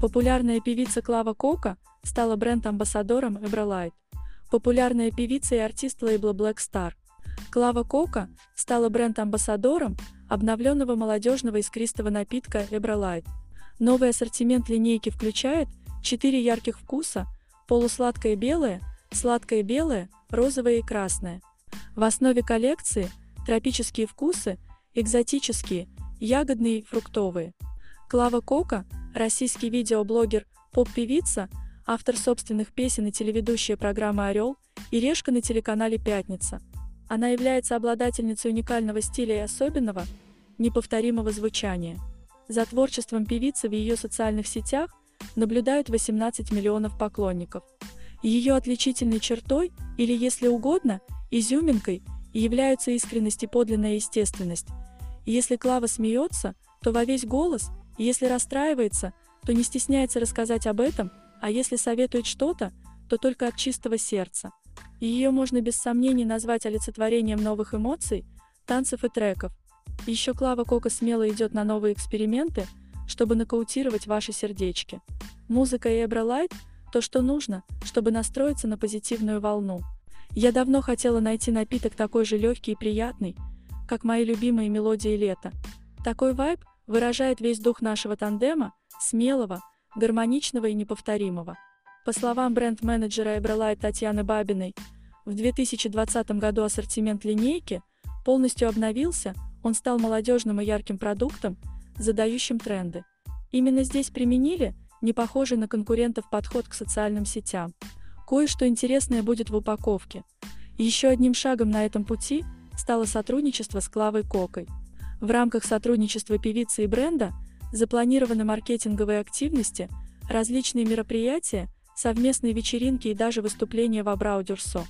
Популярная певица Клава Кока стала бренд-амбассадором Ebrolight. Популярная певица и артист лейбла Black Star. Клава Кока стала бренд-амбассадором обновленного молодежного искристого напитка Ebrolight. Новый ассортимент линейки включает 4 ярких вкуса – полусладкое белое, сладкое белое, розовое и красное. В основе коллекции – тропические вкусы, экзотические, ягодные и фруктовые. Клава Кока – российский видеоблогер, поп-певица, автор собственных песен и телеведущая программы «Орел» и «Решка» на телеканале «Пятница». Она является обладательницей уникального стиля и особенного, неповторимого звучания. За творчеством певицы в ее социальных сетях наблюдают 18 миллионов поклонников. Ее отличительной чертой, или если угодно, изюминкой, являются искренность и подлинная естественность. если Клава смеется, то во весь голос, и если расстраивается, то не стесняется рассказать об этом, а если советует что-то, то только от чистого сердца. Ее можно без сомнений назвать олицетворением новых эмоций, танцев и треков. Еще Клава Кока смело идет на новые эксперименты, чтобы нокаутировать ваши сердечки. Музыка и Эбролайт – то, что нужно, чтобы настроиться на позитивную волну. Я давно хотела найти напиток такой же легкий и приятный, как мои любимые мелодии лета. Такой вайб выражает весь дух нашего тандема, смелого, гармоничного и неповторимого. По словам бренд-менеджера Эбролайт Татьяны Бабиной, в 2020 году ассортимент линейки полностью обновился, он стал молодежным и ярким продуктом, задающим тренды. Именно здесь применили не похожий на конкурентов подход к социальным сетям. Кое-что интересное будет в упаковке. Еще одним шагом на этом пути стало сотрудничество с Клавой Кокой. В рамках сотрудничества певицы и бренда запланированы маркетинговые активности, различные мероприятия, совместные вечеринки и даже выступления в Абрау-Дюрсо.